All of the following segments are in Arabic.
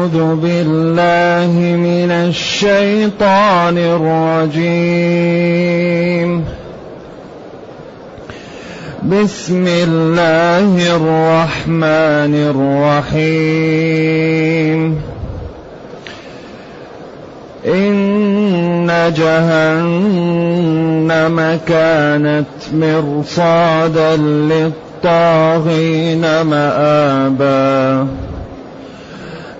أعوذ بالله من الشيطان الرجيم. بسم الله الرحمن الرحيم. إن جهنم كانت مرصادا للطاغين مآبا.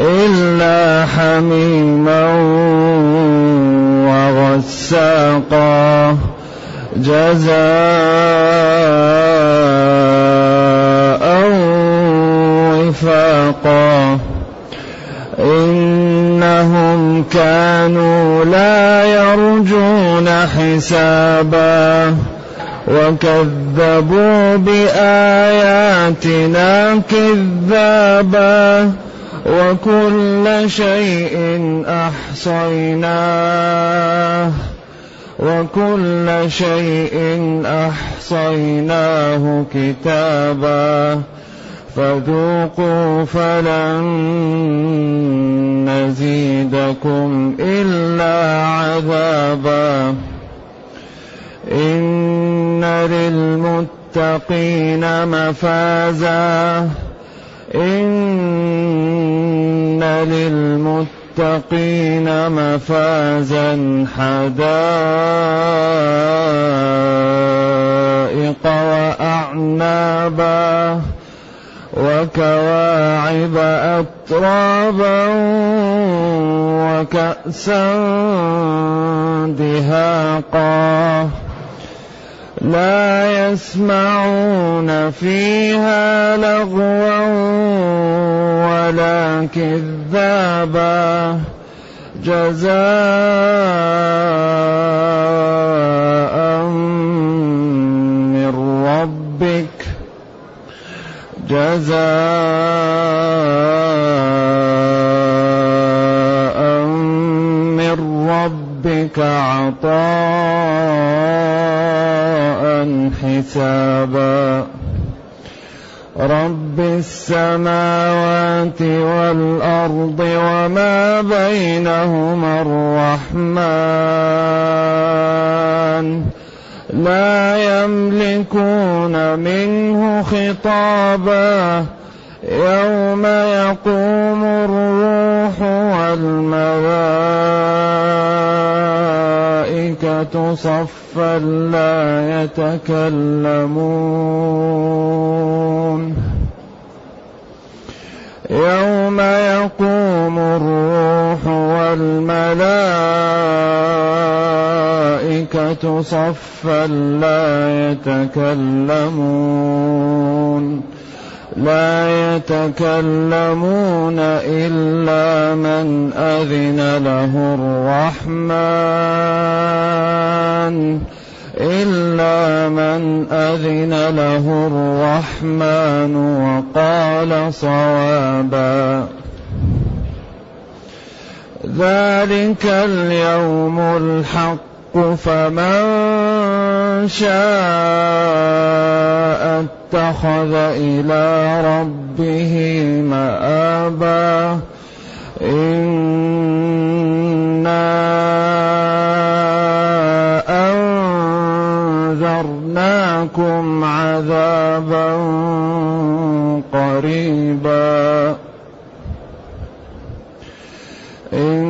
إلا حميما وغساقا. جزاء وفاقا. إنهم كانوا لا يرجون حسابا. وكذبوا بآياتنا كذابا. وكل شيء أحصيناه. وكل شيء أحصيناه كتابا. فذوقوا فلن نزيدكم إلا عذابا. إن للمتقين مفازا. إن للمتقين مفازا حدائق وأعنابا وكواعب أترابا وكأسا دهاقا لا يسمعون فيها لغوا ولا كذابا. جزاء من ربك. جزاء السماوات والأرض وما بينهما الرحمن لا يملكون منه خطابا يوم يقوم الروح والملائكة صفا لا يتكلمون صفا لا يتكلمون لا يتكلمون إلا من أذن له الرحمن إلا من أذن له الرحمن وقال صوابا. ذلك اليوم الحق. فمن شاء اتخذ إلى ربه مآبا. إنا أنذرناكم عذابا قريبا. إنا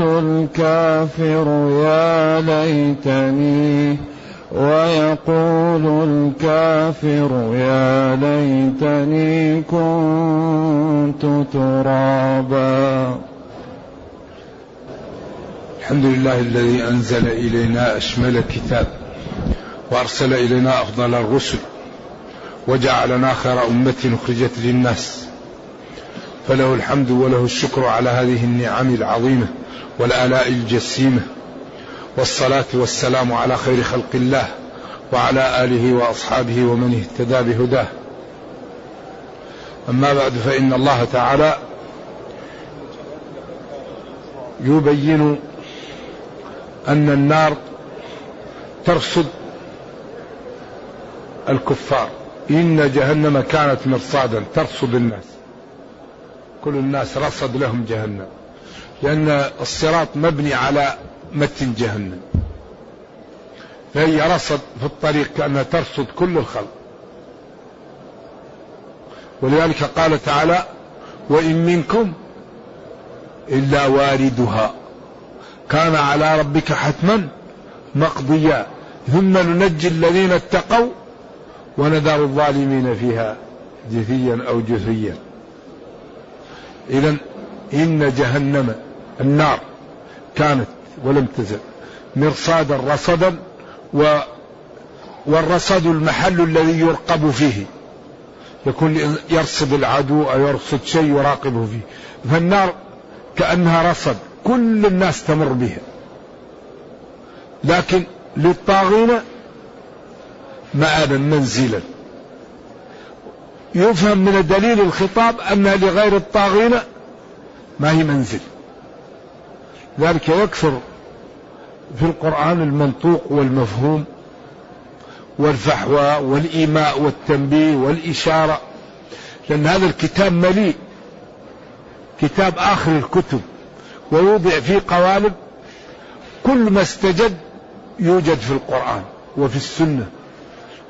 الكافر يا ليتني ويقول الكافر يا ليتني كنت ترابا. الحمد لله الذي أنزل إلينا أشمل كتاب وأرسل إلينا أفضل الرسل وجعلنا خير أمة أخرجت للناس. فله الحمد وله الشكر على هذه النعم العظيمة. والآلاء الجسيمة والصلاة والسلام على خير خلق الله وعلى آله وأصحابه ومن اهتدى بهداه. أما بعد فإن الله تعالى يبين أن النار ترصد الكفار. إن جهنم كانت مرصادا ترصد الناس. كل الناس رصد لهم جهنم. لأن الصراط مبني على متن جهنم. فهي رصد في الطريق كأنها ترصد كل الخلق. ولذلك قال تعالى وإن منكم إلا واردها كان على ربك حتما مقضيا. ثم ننجي الذين اتقوا ونذر الظالمين فيها جثيا أو جثيا. إذا إن جهنم النار كانت ولم تزل. مرصادا رصدا و والرصد المحل الذي يرقب فيه. يكون يرصد العدو أو يرصد شيء يراقبه فيه. فالنار كأنها رصد. كل الناس تمر بها. لكن للطاغين مآبا منزلا. يفهم من دليل الخطاب أن لغير الطاغين ما هي منزل. ذلك يكثر في القرآن المنطوق والمفهوم والفحوى والإيماء والتنبيه والإشارة لأن هذا الكتاب مليء كتاب آخر الكتب ووضع فيه قوالب كل ما استجد يوجد في القرآن وفي السنة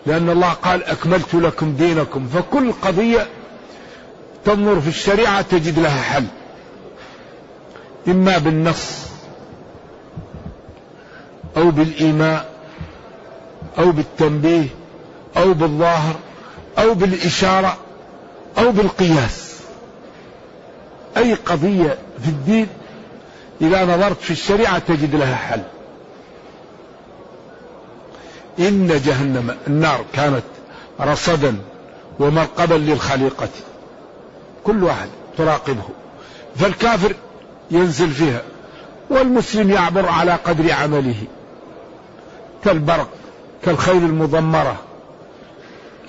لأن الله قال أكملت لكم دينكم. فكل قضية تنظر في الشريعة تجد لها حل. إما بالنص أو بالإيماء أو بالتنبيه أو بالظاهر أو بالإشارة أو بالقياس. أي قضية في الدين إذا نظرت في الشريعة تجد لها حل. إن جهنم النار كانت رصدا ومرقبا للخليقة. كل واحد تراقبه. فالكافر ينزل فيها والمسلم يعبر على قدر عمله كالبرق كالخيل المضمرة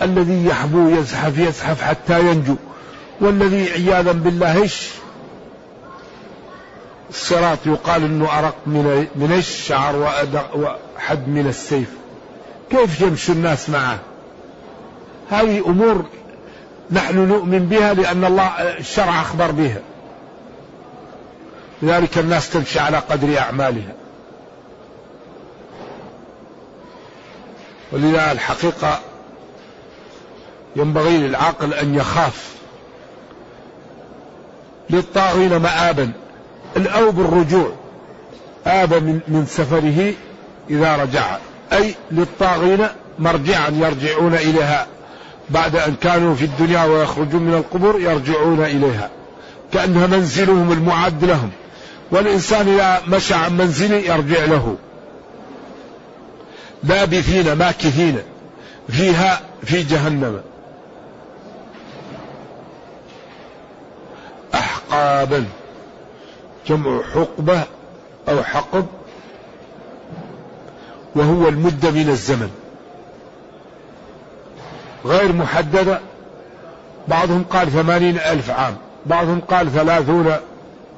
الذي يحبو يزحف يزحف حتى ينجو والذي عياذا بالله إيش؟ الصراط يقال إنه أرق من من الشعر وحد من السيف. كيف يمشي الناس معه؟ هذه أمور نحن نؤمن بها لأن الله الشرع أخبر بها. لذلك الناس تمشي على قدر أعمالها. ولذا الحقيقة ينبغي للعاقل أن يخاف للطاغين مآبا الأوب الرجوع آب من سفره إذا رجع أي للطاغين مرجعا يرجعون إليها. بعد أن كانوا في الدنيا ويخرجون من القبور يرجعون إليها. كأنها منزلهم المعد لهم. والإنسان إذا مشى عن منزله يرجع له. لابثين ماكثين فيها في جهنم. أحقابا. جمع حقبة أو حقب. وهو المدة من الزمن. غير محددة. بعضهم قال ثمانين ألف عام. بعضهم قال ثلاثون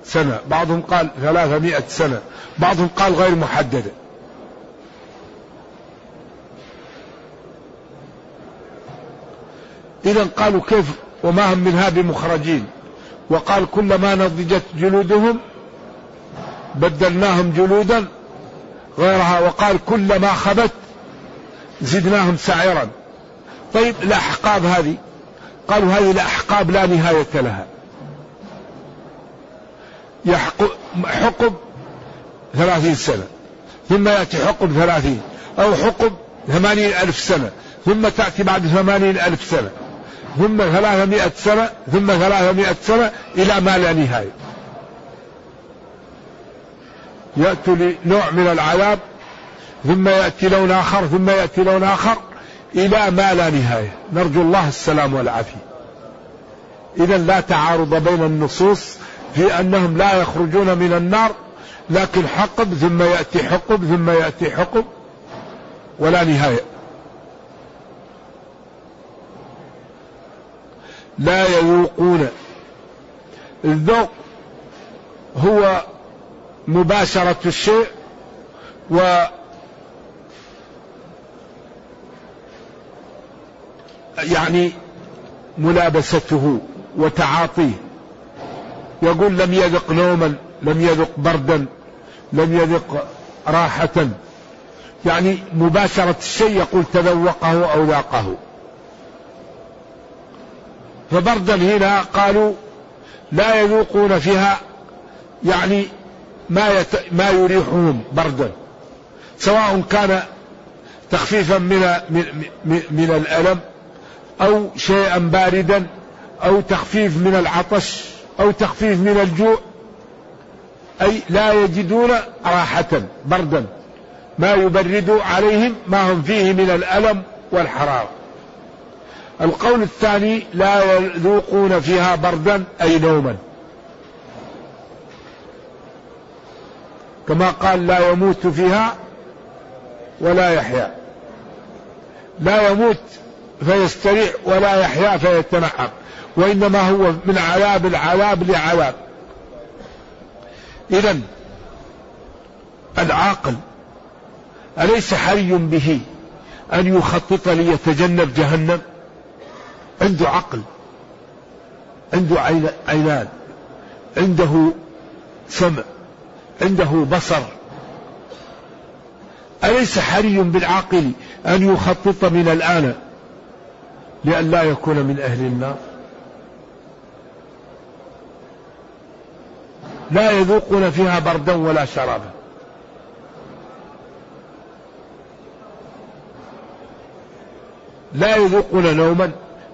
سنة. بعضهم قال ثلاثمائة سنة. بعضهم قال غير محددة. إذا قالوا كيف وما هم منها بمخرجين. وقال كلما نضجت جلودهم بدلناهم جلودا غيرها. وقال كلما خبت زدناهم سعيرا. طيب الأحقاب هذه. قالوا هذه الأحقاب لا نهاية لها. حقب ثلاثين سنة ثم يأتي حقب ثلاثين أو حقب ثمانين ألف سنة ثم تأتي بعد ثمانين ألف سنة ثم ثلاثمائة سنة ثم ثلاثمائة سنة إلى ما لا نهاية. يأتي لنوع من العذاب ثم يأتي لون آخر ثم يأتي لون آخر إلى ما لا نهاية. نرجو الله السلام والعافية. إذا لا تعارض بين النصوص في أنهم لا يخرجون من النار لكن حقب ثم يأتي حقب ثم يأتي حقب ولا نهاية. لا يذوقون. الذوق هو مباشرة الشيء و يعني ملابسته وتعاطيه. يقول لم يذق نوما لم يذق بردا لم يذق راحة. يعني مباشرة الشيء يقول تذوقه أو ذاقه. فبردا هنا قالوا لا يذوقون فيها يعني ما يت... ما يريحهم بردا. سواء كان تخفيفا من من, من الألم أو شيئا باردا أو تخفيف من العطش. أو تخفيف من الجوع أي لا يجدون راحة بردا. ما يبرد عليهم ما هم فيه من الألم والحرارة. القول الثاني لا يذوقون فيها بردا أي نوما. كما قال لا يموت فيها ولا يحيا. لا يموت فيستريح ولا يحيا فيتنعم. وإنما هو من عذاب العذاب لعذاب. إذا العاقل أليس حري به أن يخطط ليتجنب جهنم؟ عنده عقل عنده عينان عنده سمع عنده بصر. أليس حري بالعاقل أن يخطط من الآن لأن لا يكون من أهل النار؟ لا يذوقون فيها بردا ولا شرابا. لا يذوقون نوما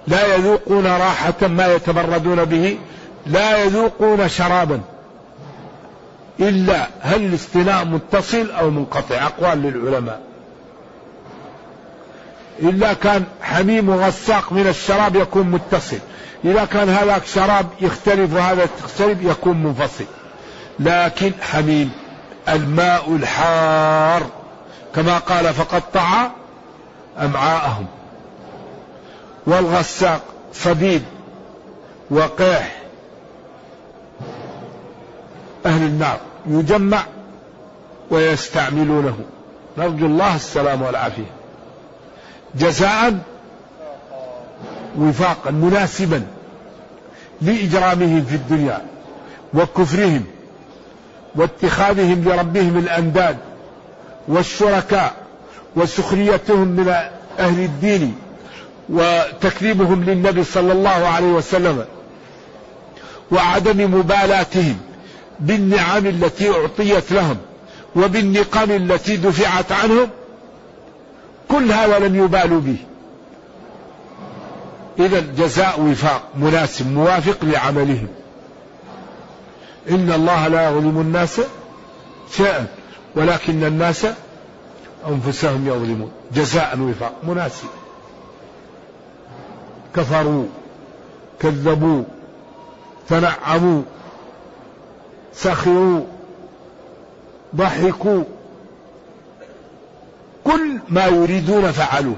لا يذوقون راحة ما يتبردون به لا يذوقون شرابا. إلا هل الاستناء متصل أو منقطع؟ أقوال للعلماء. إلا كان حميم وغساق من الشراب يكون متصل. إذا كان هذاك شراب يختلف وهذا يختلف يكون منفصل. لكن حميم الماء الحار كما قال فقطع أمعاءهم. والغساق صديد وقيح. أهل النار يجمع ويستعملونه. نرجو الله السلام والعافية. جزاء وفاقا مناسبا لإجرامهم في الدنيا وكفرهم. واتخاذهم لربهم الأنداد والشركاء وسخريتهم من أهل الدين وتكذيبهم للنبي صلى الله عليه وسلم وعدم مبالاتهم بالنعم التي أعطيت لهم وبالنقم التي دفعت عنهم كل هذا لم يبالوا به. إذا جزاء وفاق مناسب موافق لعملهم. إن الله لا يظلم الناس شيئا ولكن الناس أنفسهم يظلمون. جزاء وفاق مناسب. كفروا كذبوا تنعموا سخروا ضحكوا. كل ما يريدون فعلوه.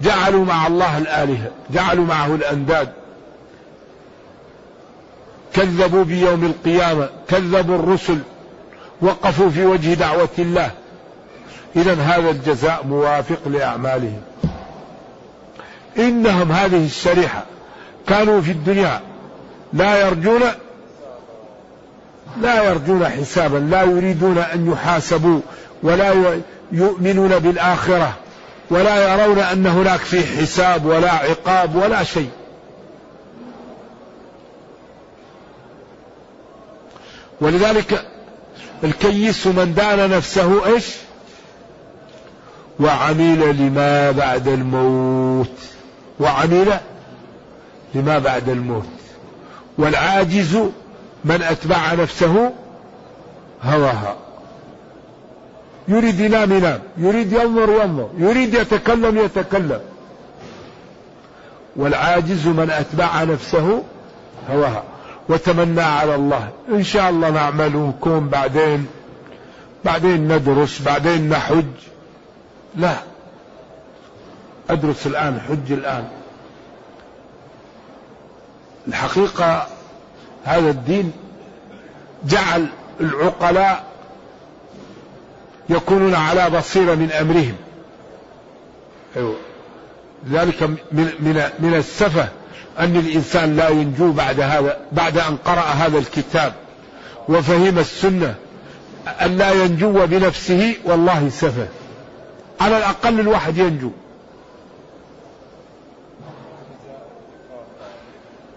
جعلوا مع الله الآلهة جعلوا معه الأنداد. كذبوا بيوم القيامة كذبوا الرسل وقفوا في وجه دعوة الله. إذا هذا الجزاء موافق لأعمالهم. إنهم هذه الشريحة كانوا في الدنيا لا يرجون لا يرجون حسابا لا يريدون أن يحاسبوا ولا يؤمنون بالآخرة ولا يرون أن هناك في حساب ولا عقاب ولا شيء. ولذلك الكيس من دان نفسه إيش؟ وعمل لما بعد الموت. وعمل لما بعد الموت. والعاجز من أتبع نفسه هواها. يريد ينام ينام. يريد ينظر ينظر. يريد يتكلم يتكلم. والعاجز من أتبع نفسه هواها. وتمنى على الله. إن شاء الله نعمل ونكون بعدين بعدين ندرس بعدين نحج. لا. أدرس الآن حج الآن. الحقيقة هذا الدين جعل العقلاء يكونون على بصيرة من أمرهم. أيوة. ذلك من من من السفة. أن الإنسان لا ينجو بعد هذا بعد أن قرأ هذا الكتاب وفهم السنة أن لا ينجو بنفسه والله سفه. على الأقل الواحد ينجو.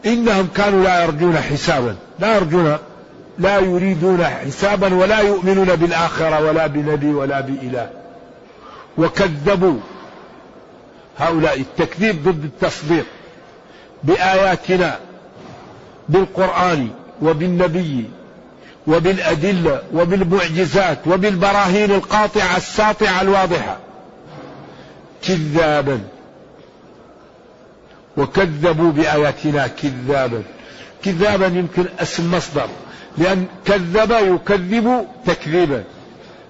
إنهم كانوا لا يرجون حسابا. لا يرجون لا يريدون حسابا ولا يؤمنون بالآخرة ولا بنبي ولا بإله. وكذبوا. هؤلاء التكذيب ضد التصديق. بآياتنا بالقرآن وبالنبي وبالأدلة وبالمعجزات وبالبراهين القاطعة الساطعة الواضحة. كذابا. وكذبوا بآياتنا كذابا. كذابا يمكن اسم مصدر. لأن كذب يكذب تكذيبا.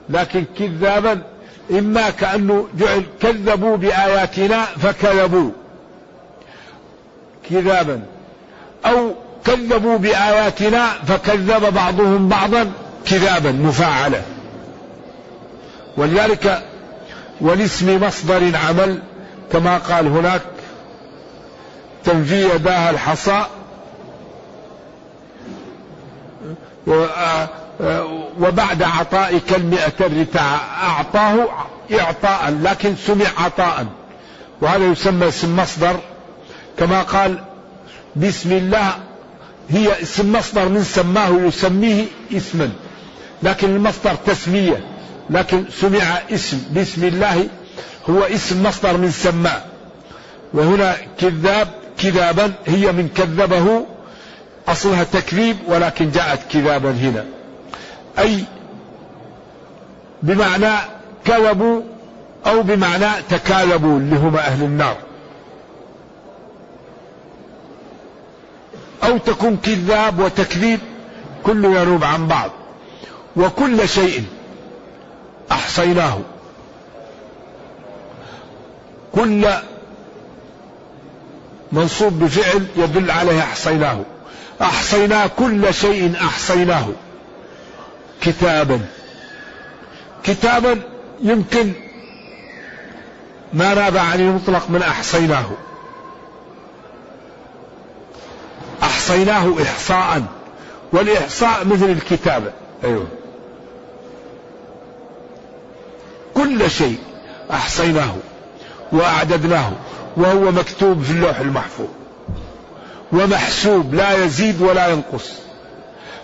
لكن كذابا إما كأنه جعل كذبوا بآياتنا فكذبوا. كذابا. أو كذبوا بآياتنا فكذب بعضهم بعضا كذابا مفاعلة ولذلك والاسم مصدر عمل كما قال هناك تنفي يداها الحصى وبعد عطائك المئة الرتاع أعطاه إعطاء لكن سمع عطاء. وهذا يسمى اسم مصدر كما قال بسم الله هي اسم مصدر من سماه يسميه اسما لكن المصدر تسمية لكن سمع اسم بسم الله هو اسم مصدر من سماه وهنا كذاب كذابا هي من كذبه أصلها تكذيب ولكن جاءت كذابا هنا. أي بمعنى كذبوا أو بمعنى تكاذبوا اللي هم أهل النار. أو تكون كذاب وتكذيب كله ينوب عن بعض. وكل شيء أحصيناه. كل منصوب بفعل يدل عليه أحصيناه. أحصينا كل شيء أحصيناه. كتابا. كتابا يمكن ما ناب عن المطلق من أحصيناه. أحصيناه إحصاء والإحصاء مثل الكتابة أيوه. كل شيء أحصيناه وأعددناه وهو مكتوب في اللوح المحفوظ ومحسوب لا يزيد ولا ينقص.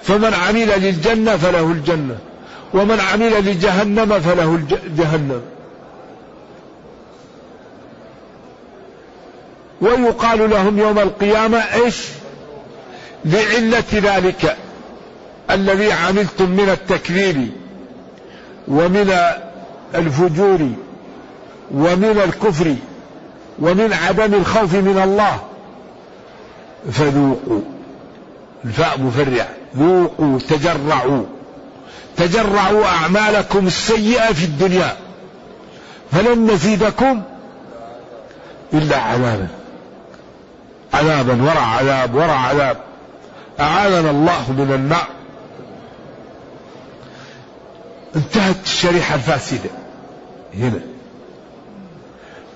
فمن عمل للجنة فله الجنة ومن عمل لجهنم فله جهنم. ويقال لهم يوم القيامة إيش؟ لعلة ذلك الذي عملتم من التكذيب ومن الفجور ومن الكفر ومن عدم الخوف من الله. فذوقوا. الفاء مفرع. ذوقوا تجرعوا. تجرعوا أعمالكم السيئة في الدنيا. فلن نزيدكم إلا عذابا. عذابا. وراء عذاب وراء عذاب. أعاذنا الله من النار. انتهت الشريحة الفاسدة. هنا.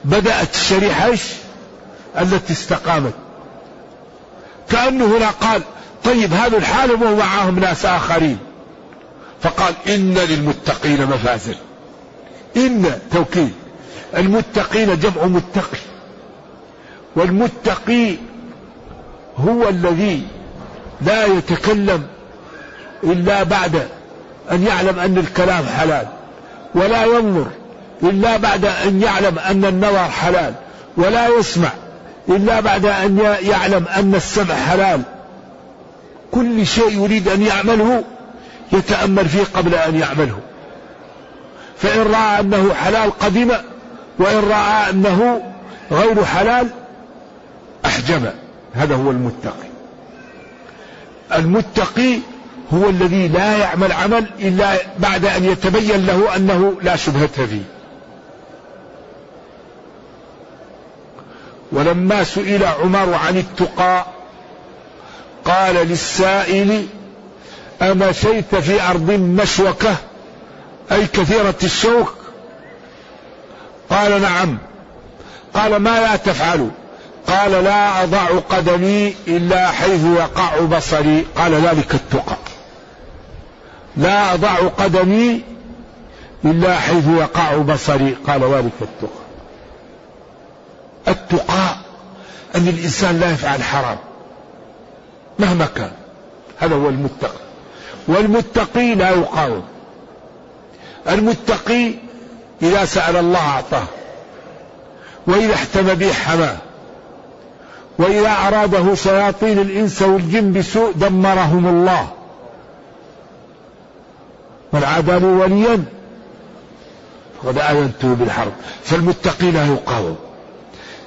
بدأت الشريحة إيش؟ التي استقامت. كأنه هنا قال طيب هذا الحال ومعهم ناس آخرين. فقال إن للمتقين مفازا إن توكيد المتقين جمع متقي. والمتقي هو الذي لا يتكلم إلا بعد أن يعلم أن الكلام حلال ولا ينظر إلا بعد أن يعلم أن النظر حلال ولا يسمع إلا بعد أن يعلم أن السمع حلال. كل شيء يريد أن يعمله يتأمل فيه قبل أن يعمله. فإن رأى أنه حلال قدم وإن رأى أنه غير حلال أحجم هذا هو المتقي. المتقي هو الذي لا يعمل عمل إلا بعد أن يتبين له أنه لا شبهة فيه. ولما سئل عمر عن التقى قال للسائل أمشيت في أرض مشوكة أي كثيرة الشوك؟ قال نعم. قال ما لا تفعل؟ قال لا أضع قدمي إلا حيث يقع بصري. قال ذلك التقى. لا أضع قدمي إلا حيث يقع بصري. قال ذلك التقى. التقى أن الإنسان لا يفعل حرام مهما كان. هذا هو المتقي والمتقي لا يقاوم. المتقي إذا سأل الله أعطاه وإذا احتم به حماه وإذا أراده شياطين الإنس والجن بسوء دمرهم الله. من وليا. فقد آذنته بالحرب. فالمتقي لا يقاوم.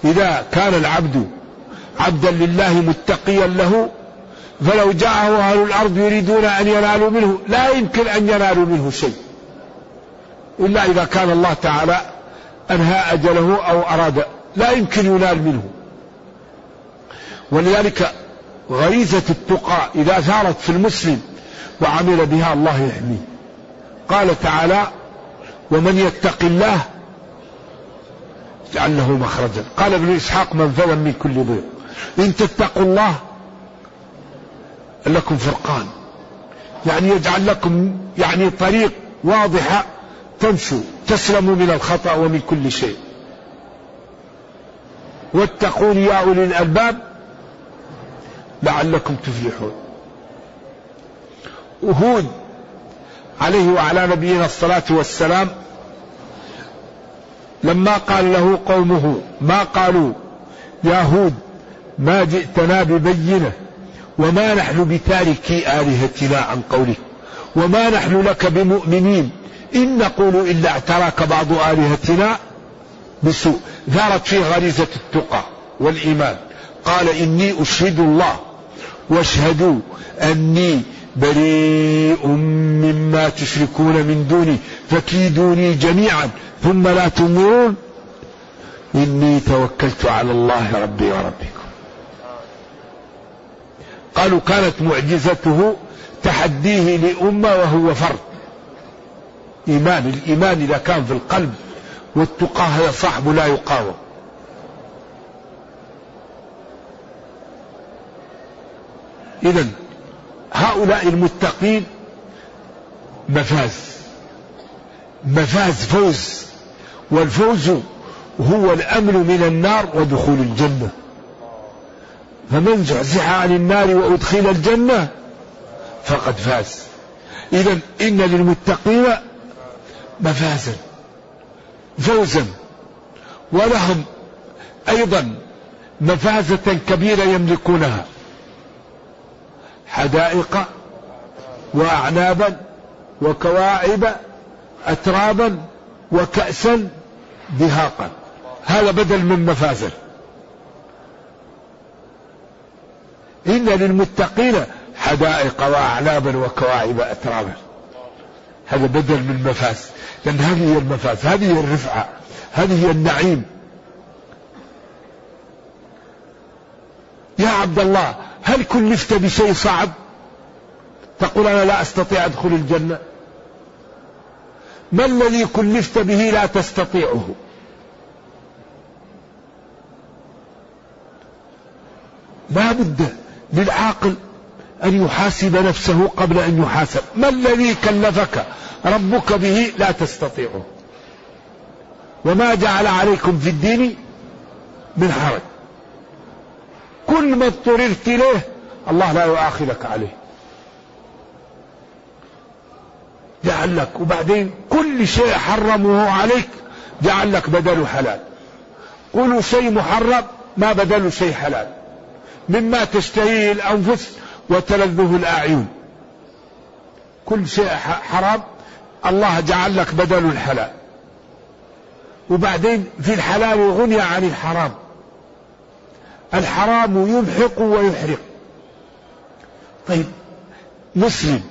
إذا كان العبد عبدا لله متقيا له فلو جاءه أهل الأرض يريدون أن ينالوا منه لا يمكن أن ينالوا منه شيء. إلا إذا كان الله تعالى أنهى أجله أو أراد لا يمكن ينال منه. ولذلك غريزة التقى إذا ثارت في المسلم وعمل بها الله يحميه. قال تعالى ومن يتق الله يجعل له مخرجا قال ابن إسحاق منفذا من كل ضيق إن تتقوا الله لكم فرقان. يعني يجعل لكم يعني طريق واضحة تمشوا تسلموا من الخطأ ومن كل شيء. واتقون يا أولي الألباب لعلكم تفلحون. وهود عليه وعلى نبينا الصلاة والسلام لما قال له قومه ما قالوا؟ يا هود ما جئتنا ببينة وما نحن بتاركي آلهتنا عن قولك وما نحن لك بمؤمنين إن نقول إلا اعتراك بعض آلهتنا بسوء. ثارت فيه غريزة التقى والإيمان. قال إني أشهد الله واشهدوا أني بريء مما تشركون من دوني فكيدوني جميعا ثم لا تنظرون. إني توكلت على الله ربي وربكم. قالوا كانت معجزته تحديه لأمة وهو فرد. إيمان الإيمان إذا كان في القلب والتقى هي صاحب لا يقاوم. إذا هؤلاء المتقين مفاز مفاز فوز والفوز هو الأمن من النار ودخول الجنة. فمن زحزح عن النار وأدخل الجنة فقد فاز. إذا إن للمتقين مفازا فوزا. ولهم أيضا مفازة كبيرة يملكونها. حدائق وأعنابا وكواعب أترابا وكأسا دهاقا. هذا بدل من مفازل. إن للمتقين حدائق وأعنابا وكواعب أترابا. هذا بدل من مفاز. لأن هذه هي المفاز. هذه هي الرفعة. هذه هي النعيم. يا عبد الله هل كلفت بشيء صعب؟ تقول أنا لا أستطيع أدخل الجنة. ما الذي كلفت به لا تستطيعه؟ لا بد للعاقل أن يحاسب نفسه قبل أن يحاسب. ما الذي كلفك ربك به لا تستطيعه؟ وما جعل عليكم في الدين من حرج. كل ما اضطررت إليه الله لا يؤاخذك عليه. جعل لك وبعدين كل شيء حرمه عليك جعل لك بدله حلال. كل شيء محرم ما بدله شيء حلال. مما تشتهيه الأنفس وتلذه الأعين. كل شيء حرام الله جعل لك بدل الحلال وبعدين في الحلال غني عن الحرام. الحرام يمحق ويحرق. طيب مسلم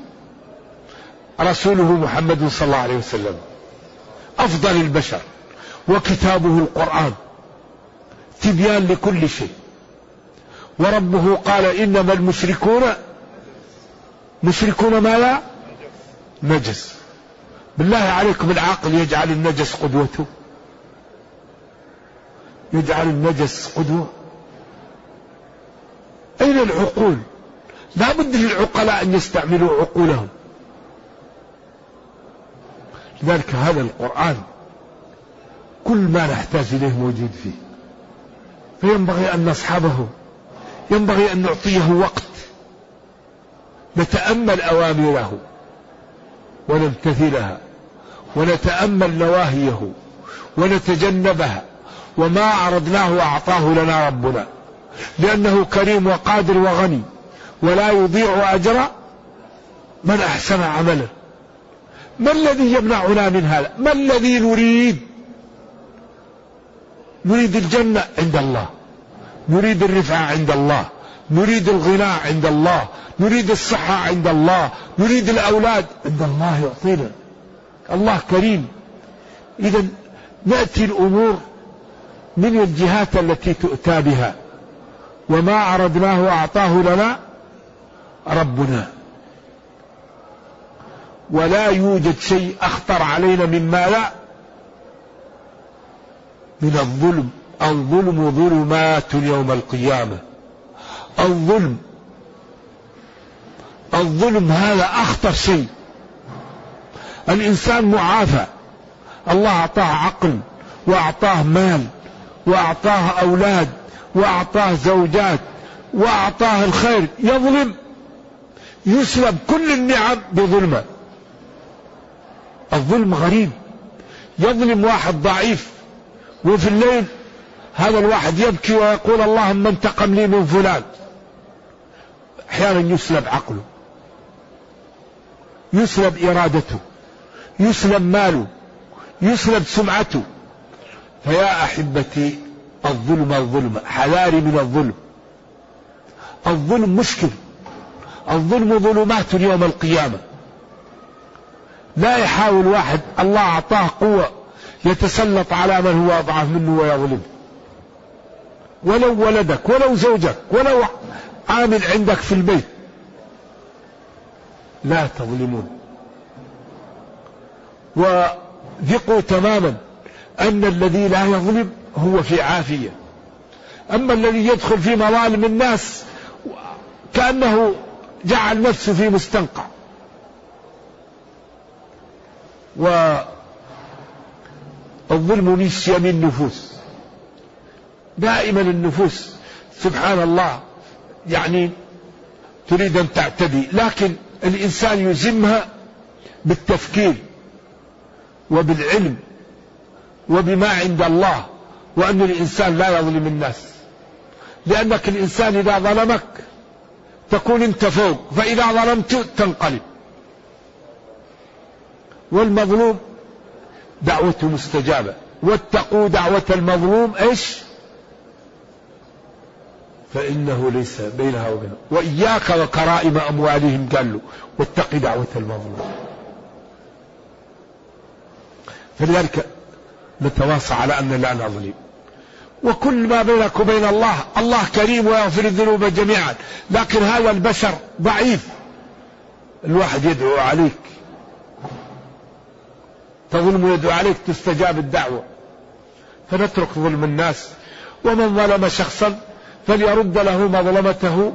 رسوله محمد صلى الله عليه وسلم أفضل البشر وكتابه القرآن تبيان لكل شيء. وربه قال إنما المشركون مشركون ما لا نجس. بالله عليكم العاقل يجعل النجس قدوته. يجعل النجس قدوة. أين العقول؟ لا بد للعقلاء أن يستعملوا عقولهم. لذلك هذا القرآن كل ما نحتاج إليه موجود فيه. فينبغي أن نصحبه ينبغي أن نعطيه وقت نتأمل أوامره ونمتثلها ونتأمل نواهيه ونتجنبها وما أردناه أعطاه لنا ربنا. لأنه كريم وقادر وغني ولا يضيع أجر من أحسن عملا ما الذي يمنعنا من هذا؟ ما الذي نريد؟ نريد الجنة عند الله. نريد الرفعة عند الله. نريد الغنى عند الله. نريد الصحة عند الله. نريد الأولاد. عند الله يعطينا. الله كريم. إذا نأتي الأمور من الجهات التي تؤتى بها. وما أردناه أعطاه لنا ربنا. ولا يوجد شيء أخطر علينا مما لا من الظلم. الظلم ظلمات يوم القيامة. الظلم. الظلم هذا أخطر شيء. الإنسان معافى. الله أعطاه عقل وأعطاه مال وأعطاه أولاد وأعطاه زوجات وأعطاه الخير يظلم يسلب كل النعم بظلمة. الظلم غريب يظلم واحد ضعيف وفي الليل هذا الواحد يبكي ويقول اللهم انتقم لي من فلان. أحيانا يسلب عقله يسلب إرادته يسلب ماله يسلب سمعته. فيا أحبتي الظلم الظلم حذاري من الظلم. الظلم مشكل. الظلم ظلمات يوم القيامة. لا يحاول واحد الله أعطاه قوة يتسلط على من هو أضعف منه ويظلم. ولو ولدك ولو زوجك ولو عامل عندك في البيت. لا تظلمون. وثقوا تماما أن الذي لا يظلم هو في عافية. أما الذي يدخل في مظالم الناس كأنه جعل نفسه في مستنقع. والظلم من النفوس. دائما النفوس. سبحان الله. يعني تريد أن تعتدي. لكن الإنسان يزمها بالتفكير وبالعلم وبما عند الله. وأن الإنسان لا يظلم الناس. لأنك الإنسان إذا ظلمك تكون أنت فوق فإذا ظلمت تنقلب. والمظلوم دعوته مستجابة. واتقوا دعوة المظلوم إيش؟ فإنه ليس بينها وبينه. وإياك وكرائم أموالهم قال له واتق دعوة المظلوم. فلذلك نتواصى على أن لا نظلم. وكل ما بينك وبين الله الله كريم ويغفر الذنوب جميعا. لكن هذا البشر ضعيف. الواحد يدعو عليك. تظلم ويدعو عليك تستجاب الدعوة. فنترك ظلم الناس. ومن ظلم شخصا فليرد له مظلمته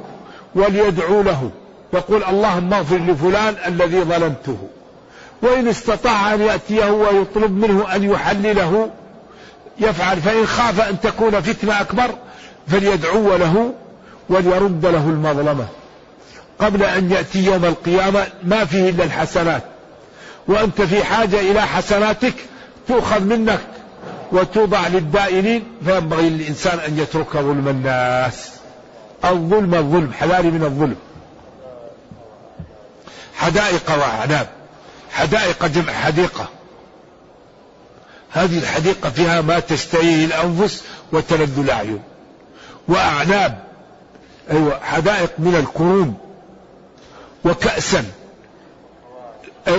وليدعو له. يقول اللهم اغفر لفلان الذي ظلمته. وإن استطاع أن يأتيه ويطلب منه أن يحلله يفعل فإن خاف أن تكون فتنة أكبر فليدعو له وليرد له المظلمة. قبل أن يأتي يوم القيامة ما فيه إلا الحسنات. وأنت في حاجة إلى حسناتك تؤخذ منك وتوضع للدائنين فينبغي للإنسان أن يترك ظلم الناس. الظلم الظلم حذاري من الظلم. حدائق وأعناب حدائق جمع حديقة. هذه الحديقة فيها ما تشتهيه الأنفس وتلذ الأعين. وأعناب أيوة حدائق من الكروم وكأسا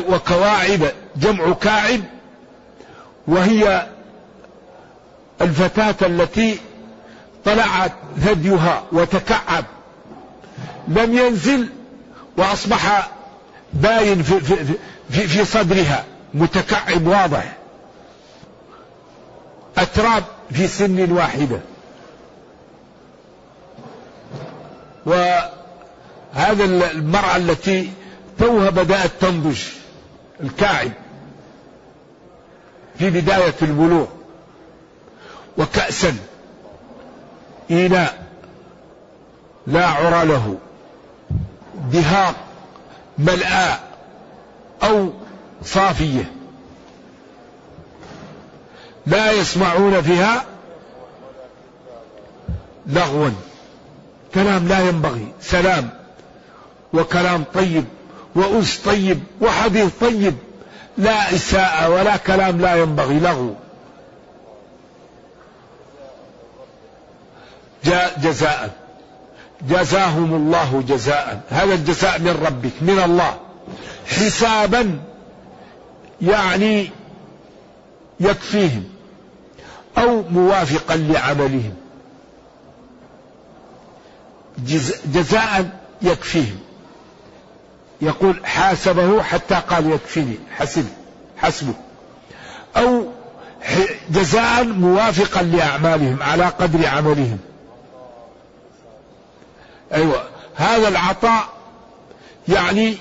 وكواعب جمع كاعب وهي الفتاة التي طلعت ثديها وتكعب. لم ينزل وأصبح باين في, في, في, في صدرها متكعب واضح. أتراب في سن واحدة. وهذا المرأة التي توها بدأت تنضج الكاعب في بداية البلوغ. وكأسا إيناء لا عرى له دهاق ملآء أو صافية. لا يسمعون فيها لغوا كلام لا ينبغي سلام وكلام طيب وأنس طيب وحديث طيب لا إساءة ولا كلام لا ينبغي لغو. جاء جزاء. جزاهم الله جزاء. هذا الجزاء من ربك من الله. حسابا يعني يكفيهم. أو موافقا لعملهم. جزاء يكفيهم. يقول حاسبه حتى قال يكفيني حسب حسبه. أو جزاء موافقا لأعمالهم على قدر عملهم. أيوه هذا العطاء يعني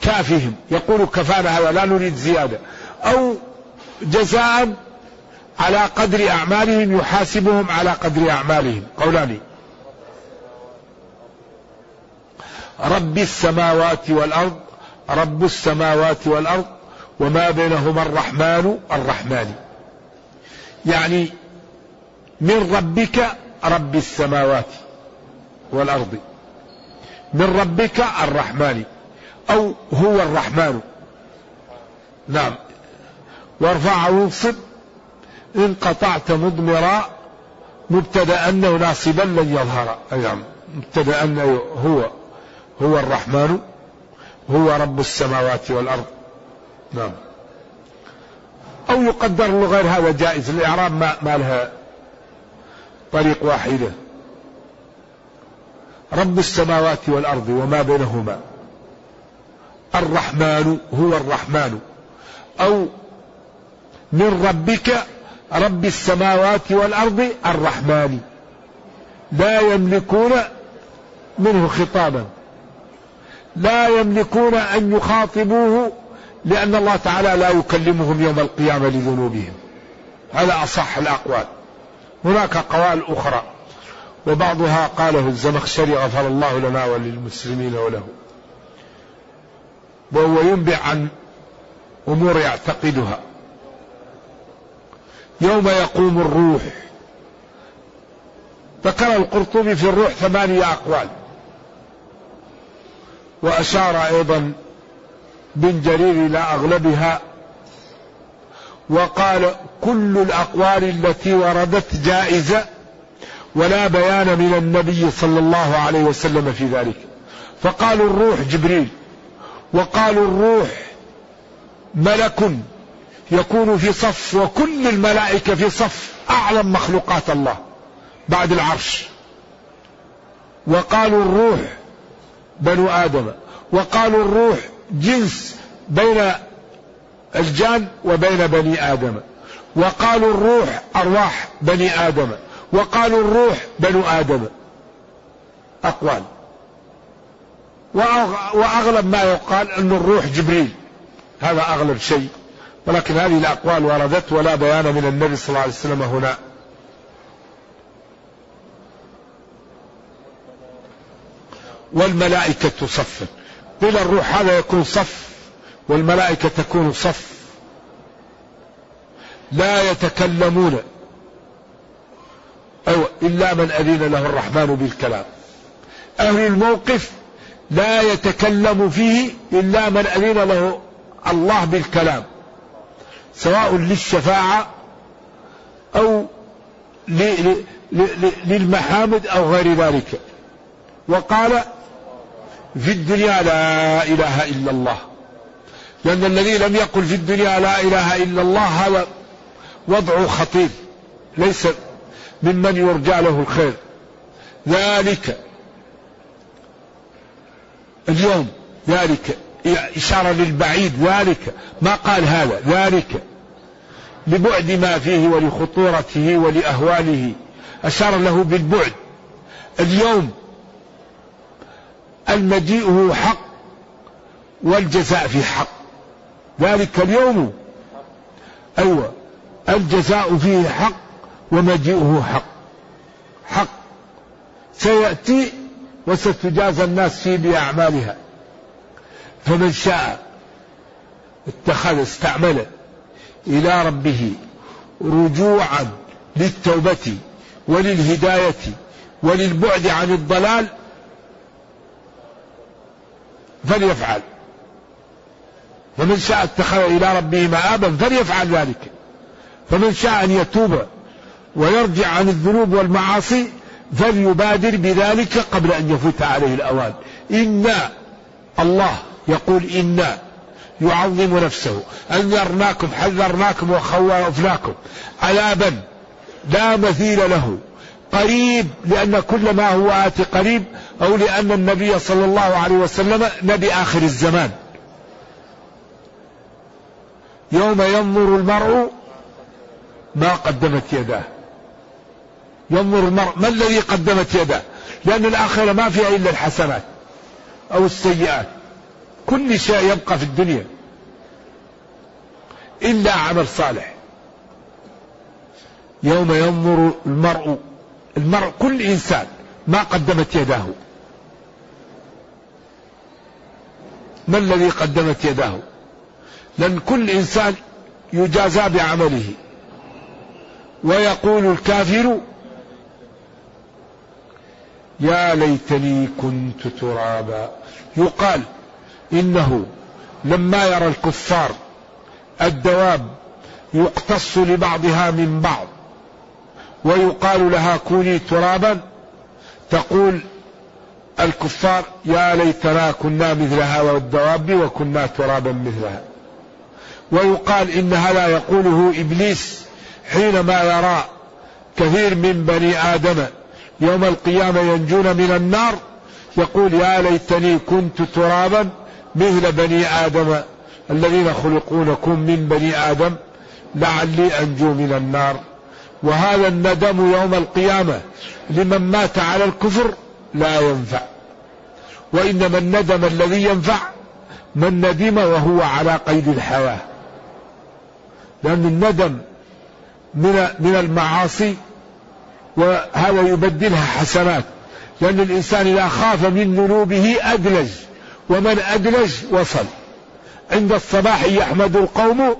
كافهم. يقول كفانا هذا لا نريد زيادة. أو جزاء على قدر أعمالهم يحاسبهم على قدر أعمالهم. قولان. رب السماوات والأرض رب السماوات والأرض وما بينهما الرحمن الرحمن. يعني من ربك رب السماوات والأرض. من ربك الرحمن أو هو الرحمن. نعم. وارفع وانصب. إن قطعت مضمرا مبتدأ أنه ناصبا لن يظهر. نعم مبتدأ أنه هو هو الرحمن هو رب السماوات والأرض. نعم. أو يقدر لغير هذا جائز. الإعراب ما, ما لها طريق واحدة رب السماوات والأرض وما بينهما. الرحمن هو الرحمن. أو من ربك رب السماوات والأرض الرحمن. لا يملكون منه خطابا. لا يملكون أن يخاطبوه لأن الله تعالى لا يكلمهم يوم القيامة لذنوبهم. هذا أصح الأقوال. هناك قوال أخرى. وبعضها قاله الزمخشري غفر الله لنا وللمسلمين وله. وهو ينبع عن أمور يعتقدها. يوم يقوم الروح. ذكر القرطبي في الروح ثمانية أقوال. وأشار أيضا بن جرير إلى أغلبها. وقال كل الأقوال التي وردت جائزة ولا بيان من النبي صلى الله عليه وسلم في ذلك. فقالوا الروح جبريل. وقالوا الروح ملك يكون في صف وكل الملائكة في صف اعظم مخلوقات الله بعد العرش. وقالوا الروح بنو آدم وقالوا الروح جنس بين الجان وبين بني آدم وقالوا الروح أرواح بني آدم وقالوا الروح بنو آدم. أقوال. وأغلب ما يقال أن الروح جبريل. هذا أغلب شيء. ولكن هذه الأقوال وردت ولا بيان من النبي صلى الله عليه وسلم هنا. والملائكة صفا قيل الروح هذا يكون صف والملائكة تكون صف. لا يتكلمون. أو إلا من أذن له الرحمن بالكلام. أهل الموقف لا يتكلم فيه إلا من أذن له الله بالكلام. سواء للشفاعة أو للمحامد أو غير ذلك. وقال في الدنيا لا إله إلا الله. لأن الذي لم يقل في الدنيا لا إله إلا الله هذا وضعه خطير. ليس ممن يرجى له الخير. ذلك اليوم. ذلك. إشارة للبعيد ذلك ما قال هذا ذلك لبعد ما فيه ولخطورته ولأهواله. أشار له بالبعد. اليوم المجيء حق والجزاء في حق. ذلك اليوم أيوة الجزاء فيه حق ومجيئه حق. حق. سيأتي وستجازى الناس فيه بأعمالها. فمن شاء اتخذ استعمل إلى ربه رجوعا للتوبة وللهداية وللبعد عن الضلال فليفعل. فمن شاء اتخذ إلى ربه مآبا فليفعل ذلك. فمن شاء أن يتوب ويرجع عن الذنوب والمعاصي فليبادر بذلك قبل أن يفوت عليه الأوان. إنا الله يقول إنا يعظم نفسه. أنذرناكم حذرناكم وخوفناكم؟ عذابا لا مثيل له. قريب لأن كل ما هو آتي قريب أو لأن النبي صلى الله عليه وسلم نبي آخر الزمان. يوم ينظر المرء ما قدمت يداه. ينظر المرء ما الذي قدمت يداه؟ لأن الآخرة ما فيها إلا الحسنات أو السيئات. كل شيء يبقى في الدنيا إلا عمل صالح. يوم ينظر المرء المرء كل إنسان ما قدمت يداه. ما الذي قدمت يداه؟ لأن كل إنسان يجازى بعمله. ويقول الكافر يا ليتني كنت ترابا. يقال إنه لما يرى الكفار الدواب يقتص لبعضها من بعض ويقال لها كوني ترابا تقول الكفار يا ليتنا كنا مثل هذا وكنا ترابا مثلها. ويقال ان هذا يقوله إبليس حينما يرى كثير من بني آدم يوم القيامة ينجون من النار يقول يا ليتني كنت ترابا مثل بني آدم الذين خلقونكم من بني آدم لعلي أنجو من النار. وهذا الندم يوم القيامة لمن مات على الكفر لا ينفع. وإنما الندم الذي ينفع من ندم وهو على قيد الحياة لأن الندم من من المعاصي وهذا يبدلها حسنات. لأن الإنسان إذا خاف من ذنوبه أدلج. ومن أدلج وصل. عند الصباح يحمد القوم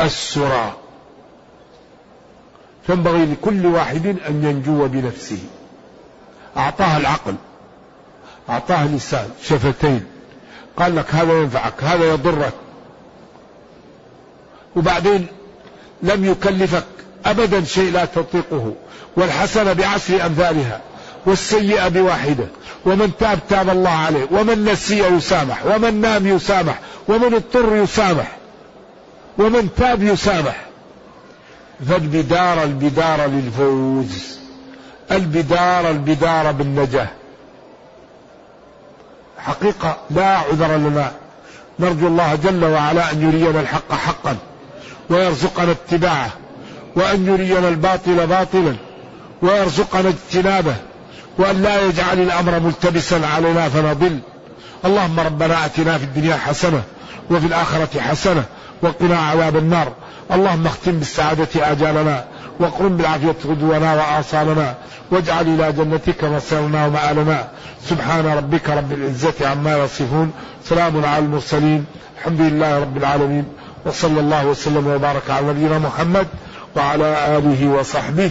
السرى. فينبغي لكل واحد أن ينجو بنفسه. أعطاه العقل. أعطاه لسان. شفتين. قال لك هذا ينفعك هذا يضرك. وبعدين لم يكلفك أبدا شيء لا تطيقه. والحسنة بعشر أمثالها والسيئة بواحدة. ومن تاب تاب الله عليه. ومن نسي يسامح. ومن نام يسامح. ومن اضطر يسامح. ومن تاب يسامح. فالبدار البدار للفوز. البدار البدار بالنجاة. حقيقة لا عذر لنا. نرجو الله جل وعلا أن يرينا الحق حقا. ويرزقنا اتباعه. وأن يرينا الباطل باطلا. ويرزقنا اجتنابه. وأن لا يجعل الأمر ملتبسا علينا فنضل اللهم ربنا آتنا في الدنيا حسنة وفي الآخرة حسنة وقنا عذاب النار. اللهم اختم بالسعادة أجالنا وقرم بالعافية غدونا وآصالنا واجعل إلى جنتك مصيرنا ومآلنا. سبحان ربك رب العزة عما يصفون. سلام على المرسلين. الحمد لله رب العالمين. وصلى الله وسلم وبارك على نبينا محمد وعلى آله وصحبه